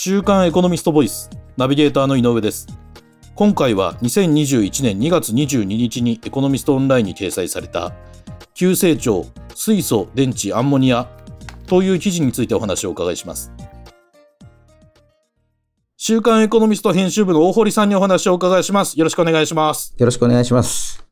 週刊エコノミストボイスナビゲーターの井上です。今回は2021年2月22日にエコノミストオンラインに掲載された急成長水素電池アンモニアという記事についてお話をお伺いします。週刊エコノミスト編集部の大堀さんにお話をお伺いします。よろしくお願いします。よろしくお願いします。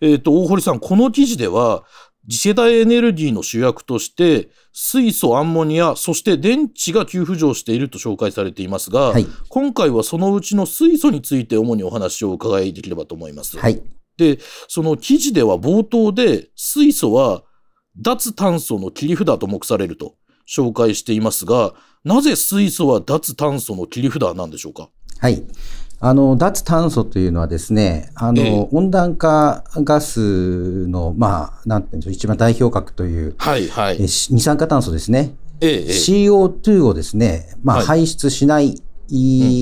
えっ、と大堀さんこの記事では次世代エネルギーの主役として水素、アンモニア、そして電池が急浮上していると紹介されていますが、はい、今回はそのうちの水素について主にお話をお伺いできればと思います。はい、で、その記事では冒頭で水素は脱炭素の切り札と目されると紹介していますが、なぜ水素は脱炭素の切り札なんでしょうか？はい。あの、脱炭素というのはですね、あの、えー、温暖化ガスの、まあ、なんていうんでしょう、一番代表格という、はいはい。二酸化炭素ですね。えー、CO2 をですね、まあ、はい、排出しない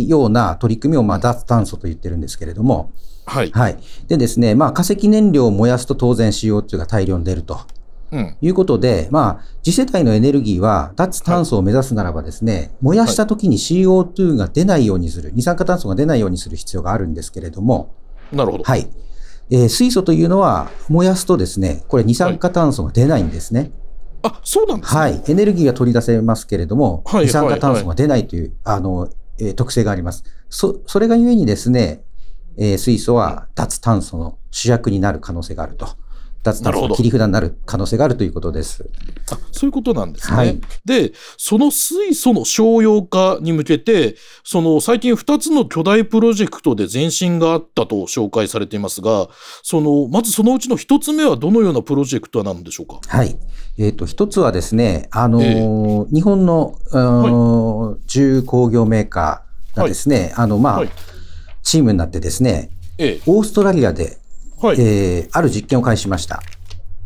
ような取り組みを、まあ、脱炭素と言ってるんですけれども、はい。はい。でですね、まあ、化石燃料を燃やすと当然 CO2 が大量に出ると。うん、いうことで、まあ、次世代のエネルギーは脱炭素を目指すならばですね、はい、燃やした時に CO2 が出ないようにする、二酸化炭素が出ないようにする必要があるんですけれども、なるほど。はい。えー、水素というのは燃やすとですね、これ二酸化炭素が出ないんですね。はい、あ、そうなんですね。はい。エネルギーが取り出せますけれども、はい、二酸化炭素が出ないという、あの、えー、特性があります。そ、それがゆえにですね、えー、水素は脱炭素の主役になる可能性があると。脱炭素の切り札になる可能性があるということです。あそういうことなんですね。はい、で、その水素の商用化に向けて、その最近2つの巨大プロジェクトで前進があったと紹介されていますが、そのまずそのうちの1つ目はどのようなプロジェクトなのでしょうか？はい。えっ、ー、と、1つはですね、あのーえー、日本の、はい、重工業メーカーがですね、はい、あの、まあ、はい、チームになってですね、えー、オーストラリアではい、えー、ある実験を開始しました。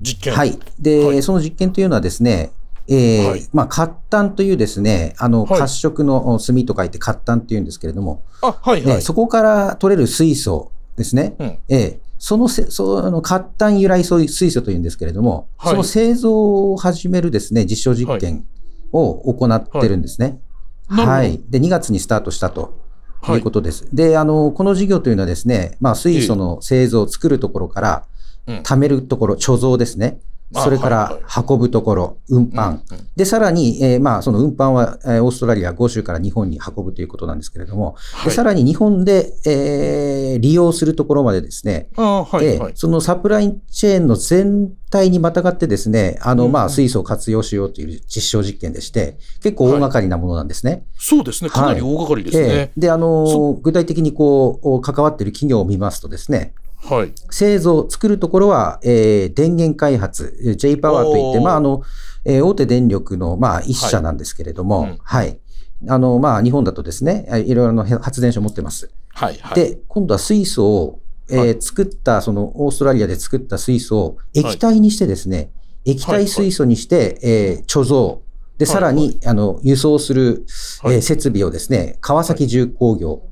実験はい。で、はい、その実験というのはですね、えー、はい、まあ、活炭というですね、あの、褐色の炭と書いて活炭っていうんですけれども、あ、はい、はい、そこから取れる水素ですね。うん、えー、そのせ、その活炭由来水素というんですけれども、はい、その製造を始めるですね、実証実験を行ってるんですね。はい。はい、で、2月にスタートしたと。ということです。はい、で、あの、この事業というのはですね、まあ、水素の製造、作るところから、貯めるところ、貯蔵ですね。それから運ぶところ、運搬。で、さらに、えー、まあ、その運搬は、えー、オーストラリア5州から日本に運ぶということなんですけれども、はい、でさらに日本で、えー、利用するところまでですね、はいはい、そのサプライチェーンの全体にまたがってですね、あの、まあ、水素を活用しようという実証実験でして、結構大掛かりなものなんですね。はい、そうですね。かなり大掛かりですね。えー、で、あの、具体的にこう、関わっている企業を見ますとですね、はい、製造、作るところは、えー、電源開発、J パワーといって、まあ、あの、えー、大手電力の、まあ、一社なんですけれども、はい。うんはい、あの、まあ、日本だとですね、いろいろな発電所を持ってます。はい、はい。で、今度は水素を、えー、はい、作った、その、オーストラリアで作った水素を液体にしてですね、はい、液体水素にして、はい、えー、貯蔵。で、さらに、はいはい、あの、輸送する、えー、設備をですね、川崎重工業。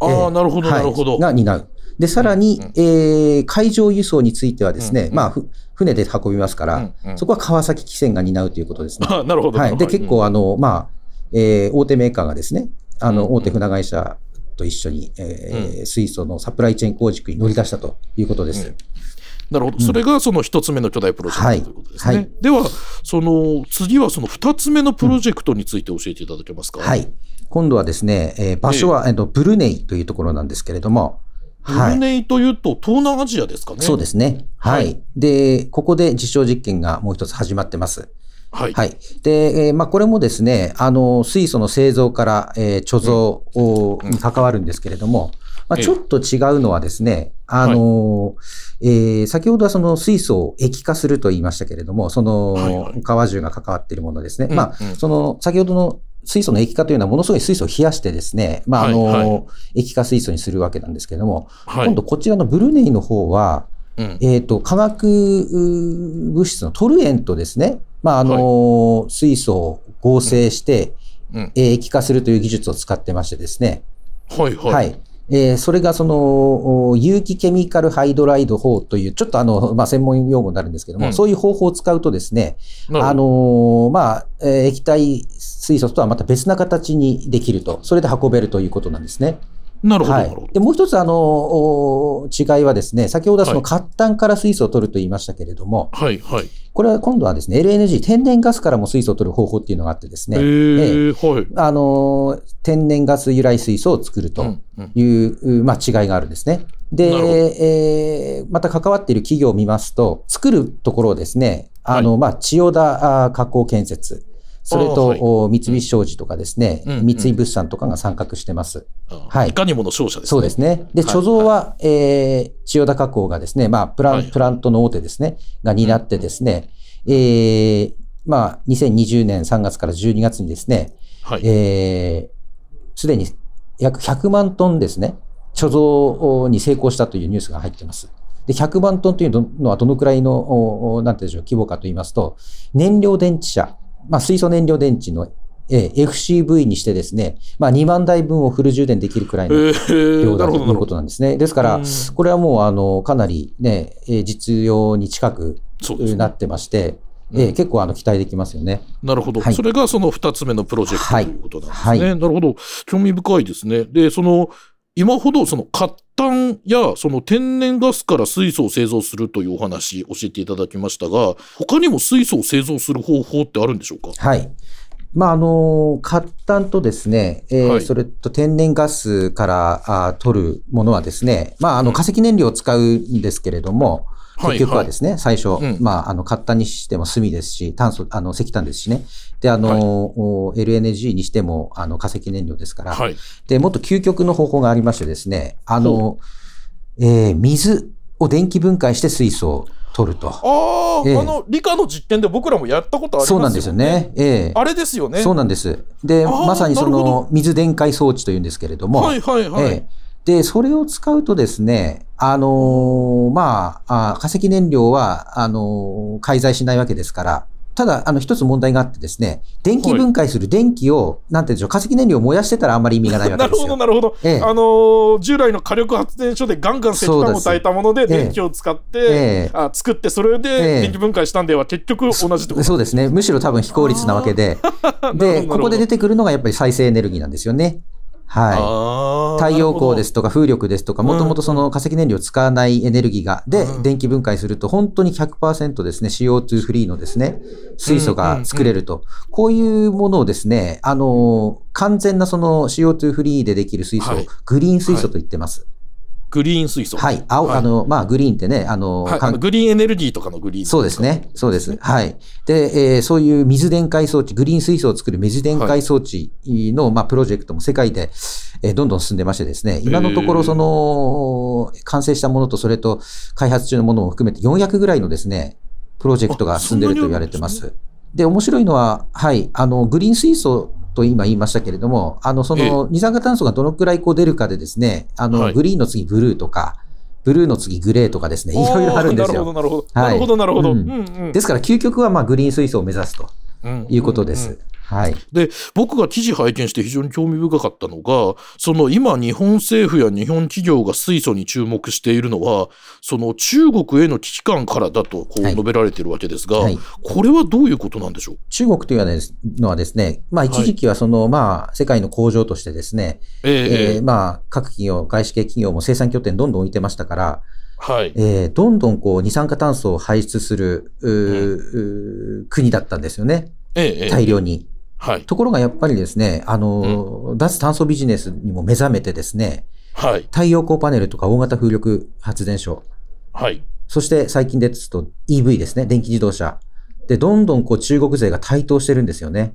ああ、なるほど、なるほど。が担う。で、さらに、うん、えー、海上輸送についてはですね、うん、まあ、船で運びますから、うんうん、そこは川崎汽船が担うということですね。なるほど。はい。で、結構、あの、まあ、えー、大手メーカーがですね、あの、大手船会社と一緒に、えー、水素のサプライチェーン構築に乗り出したということです。なるほど。それがその一つ目の巨大プロジェクトということですね。はい、では、その次はその二つ目のプロジェクトについて教えていただけますか？はい。今度はですね、えー、場所は、えー、とブルネイというところなんですけれども、ブルネイというと、東南アジアですかね。そうですね。はい。はい、で、ここで実証実験がもう一つ始まってます。はい。はい。で、えー、まあ、これもですね、あの、水素の製造から、えー、貯蔵を、に関わるんですけれども、まあ、ちょっと違うのはですね、あの、はい、えー、先ほどはその水素を液化すると言いましたけれども、その、はいはい、川中が関わっているものですね。うん、まあ、その、先ほどの水素の液化というのはものすごい水素を冷やしてですね、まあ、あの、はいはい、液化水素にするわけなんですけれども、はい、今度こちらのブルネイの方は、うん、えっ、ー、と、化学物質のトルエンとですね、まあ、あの、はい、水素を合成して、うん、液化するという技術を使ってましてですね、はいはい。はい。えー、それがその、有機ケミカルハイドライド法という、ちょっとあの、まあ、専門用語になるんですけども、うん、そういう方法を使うとですね、あのー、まあ、えー、液体水素とはまた別な形にできると、それで運べるということなんですね。なるほど。はい、でもう一つ、あの、違いはですね、先ほどその活炭から水素を取ると言いましたけれども、はい、はい。これは今度はですね、LNG、天然ガスからも水素を取る方法っていうのがあってですね、えー、はい。あの、天然ガス由来水素を作るという、うんうん、まあ、違いがあるんですね。で、えー、また関わっている企業を見ますと、作るところをですね、あの、はい、まあ、千代田加工建設、それと、はい、三菱商事とかですね、うん、三井物産とかが参画してます。はい。いかにもの商社ですね。そうですね。で、貯蔵は、はい、えー、千代田加工がですね、まあ、プラン、はい、プラントの大手ですね、が担ってですね、うん、えー、まあ、2020年3月から12月にですね、はい、えー、すでに約100万トンですね、貯蔵に成功したというニュースが入っています。で、100万トンというのはどのくらいの、なんていうんでしょう、規模かと言いますと、燃料電池車、まあ、水素燃料電池のえ FCV にしてですね、まあ、2万台分をフル充電できるくらいの量だということなんですね。ですから、これはもうあのかなり、ね、実用に近くなってまして、ええ、結構あの期待できますよね。なるほど、はい、それがその2つ目のプロジェクトということなんですね。はいはい、なるほど。興味深いですね。で、その、今ほどその活炭やその天然ガスから水素を製造するというお話教えていただきましたが、他にも水素を製造する方法ってあるんでしょうか？はい。まあ、あの、活炭とですね、えーはい、それと天然ガスからあ取るものはですね、まあ、あの、化石燃料を使うんですけれども、結局はですね、はいはい、最初、うん、まあ、あの、買ったにしても炭ですし、炭素、あの、石炭ですしね。で、あの、はい、LNG にしても、あの、化石燃料ですから、はい、で、もっと究極の方法がありましてですね、あの、えー、水を電気分解して水素を取ると。ああ、えー、あの、理科の実験で僕らもやったことありますよね。そうなんですよね。ええー、あれですよね。そうなんです。で、まさにその、水電解装置というんですけれども、はいはいはい。えーで、それを使うとですね、あのー、まあ化石燃料は、あのー、介在しないわけですから、ただ、あの、一つ問題があってですね、電気分解する電気を、なんていうんでしょう、化石燃料を燃やしてたらあんまり意味がないわけですよ。なるほど、なるほど。ええ、あのー、従来の火力発電所でガンガン石炭を炊いたもので電気を使って、ええ、あ作って、それで電気分解したんでは結局同じとそうですね。むしろ多分非効率なわけで。で、ここで出てくるのがやっぱり再生エネルギーなんですよね。はい。太陽光ですとか風力ですとか、もともとその化石燃料を使わないエネルギーが、で、電気分解すると本当に100%ですね、CO2 フリーのですね、水素が作れると。こういうものをですね、あの、完全なその CO2 フリーでできる水素をグリーン水素と言ってます。グリーン水素。はい。青、はい、あの、まあ、グリーンってね、あの、はい、あのグリーンエネルギーとかのグリーンそうですね。そうです。はい。で、えー、そういう水電解装置、グリーン水素を作る水電解装置の、はい、まあ、プロジェクトも世界で、えー、どんどん進んでましてですね、今のところ、その、完成したものと、それと開発中のものも含めて400ぐらいのですね、プロジェクトが進んでると言われてます。で、面白いのは、はい、あの、グリーン水素と今言いましたけれども、あの、その二酸化炭素がどのくらいこう出るかでですね、あの、グリーンの次ブルーとか、ブルーの次グレーとかですね、いろいろあるんですよ。なるほど、なるほど。なるほど、なるほど。ですから、究極はまあグリーン水素を目指すということです。はい、で僕が記事拝見して非常に興味深かったのがその今日本政府や日本企業が水素に注目しているのはその中国への危機感からだとこう述べられているわけですが、はい。はい、これはどういうことなんでしょう？中国というのはですね、まあ、一時期はその、まあ、世界の工場としてですね、えー、えー、まあ、各企業外資系企業も生産拠点どんどん置いてましたからはい。えー、どんどんこう二酸化炭素を排出する、うん、国だったんですよね、ええ、大量に。はい、ところがやっぱりですね、あの、うん、脱炭素ビジネスにも目覚めてですね、はい、太陽光パネルとか大型風力発電所、はい、そして最近ですと EV ですね、電気自動車。で、どんどんこう中国勢が台頭してるんですよね。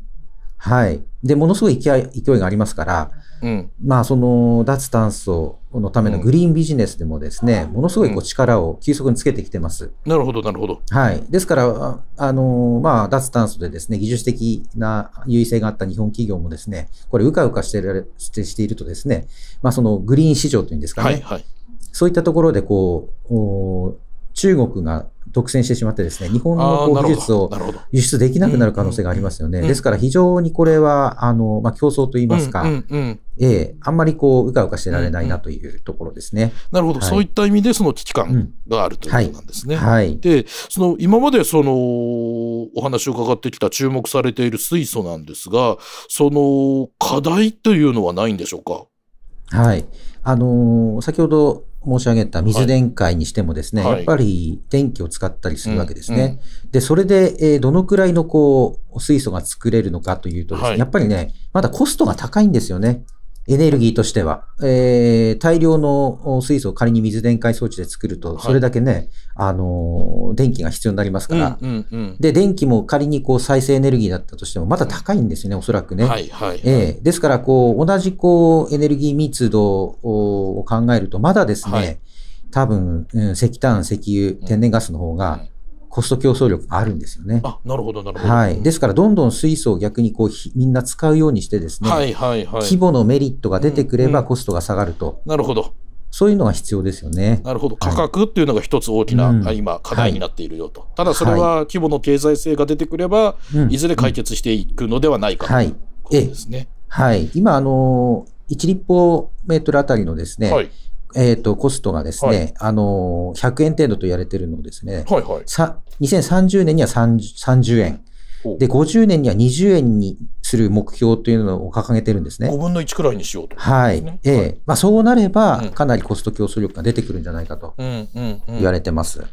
はい。で、ものすごい勢い勢いがありますから、うん、まあ、その脱炭素のためのグリーンビジネスでもですね、うん、ものすごいこう力を急速につけてきてます。なるほど、なるほど。はい。ですから、あの、まあ、脱炭素でですね、技術的な優位性があった日本企業もですね、これ、うかうかしてしてしているとですね、まあ、そのグリーン市場というんですかね、はいはい、そういったところで、こう、中国が独占してしまってですね、日本のこう技術を輸出できなくなる可能性がありますよね。ですから非常にこれは、あの、まあ、競争といいますか、ええ、あんまりこう、うかうかしてられないなというところですね。なるほど、はい、そういった意味でその危機感があるということなんですね。はい。はい、で、その、今までその、お話を伺ってきた注目されている水素なんですが、その、課題というのはないんでしょうか？はい。あのー、先ほど申し上げた水電解にしてもですね、はい、やっぱり電気を使ったりするわけですね。はいうんうん、で、それで、えー、どのくらいのこう、水素が作れるのかというとですね、はい、やっぱりね、まだコストが高いんですよね。エネルギーとしては、えー、大量の水素を仮に水電解装置で作ると、それだけね、はい、あのー、電気が必要になりますから、うんうんうん、で、電気も仮にこう再生エネルギーだったとしても、まだ高いんですよね、おそらくね。はいはい、はい、えー、ですから、こう、同じこう、エネルギー密度を考えると、まだですね、はい、多分、うん、石炭、石油、天然ガスの方が、コスト競争力あるんですよね。あ、なるほど、なるほど。はい。ですから、どんどん水素を逆にこう、みんな使うようにしてですね、はいはいはい。規模のメリットが出てくればコストが下がると。うん、なるほど。そういうのが必要ですよね。なるほど。価格っていうのが一つ大きな、はい、今、課題になっているよと。ただ、それは規模の経済性が出てくれば、はい、いずれ解決していくのではないかということですね。はい。はい、今、あの、1立方メートルあたりのですね、はいえっ、ー、と、コストがですね、はい、あの、100円程度と言われているのをですね、はいはい、さ2030年には 30, 30円。で、50年には20円にする目標というのを掲げてるんですね。5分の1くらいにしようと、ね、はい。ええー、まあそうなれば、かなりコスト競争力が出てくるんじゃないかと言われてます。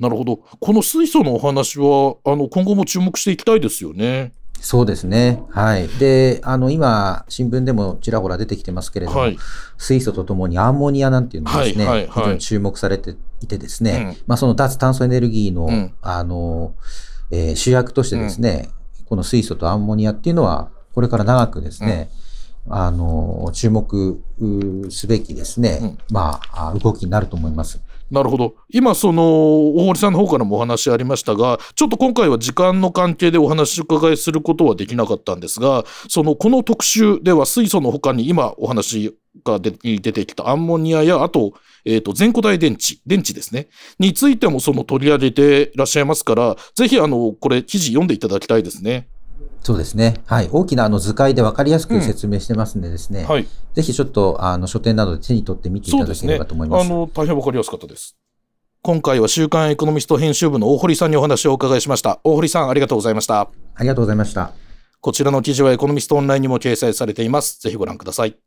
なるほど。この水素のお話は、あの、今後も注目していきたいですよね。そうですね。はい。で、あの、今、新聞でもちらほら出てきてますけれども、はい、水素とともにアンモニアなんていうのがですね、はいはいはい、非常に注目されていてですね、うん、まあ、その脱炭素エネルギーの、うん、あの、えー、主役としてですね、うん、この水素とアンモニアっていうのは、これから長くですね、あの、注目すべきですね、まあ、動きになると思います。なるほど。今、その、大堀さんの方からもお話ありましたが、ちょっと今回は時間の関係でお話を伺いすることはできなかったんですが、その、この特集では水素の他に今お話が出てきたアンモニアや、あと、えっ、ー、と、全固体電池、電池ですね、についてもその取り上げていらっしゃいますから、ぜひ、あの、これ、記事読んでいただきたいですね。そうですね。はい。大きなあの図解で分かりやすく説明してますんでですね。うん、はい。ぜひちょっと、あの、書店などで手に取ってみていただければと思います。すね、あの、大変分かりやすかったです。今回は週刊エコノミスト編集部の大堀さんにお話をお伺いしました。大堀さん、ありがとうございました。ありがとうございました。こちらの記事はエコノミストオンラインにも掲載されています。ぜひご覧ください。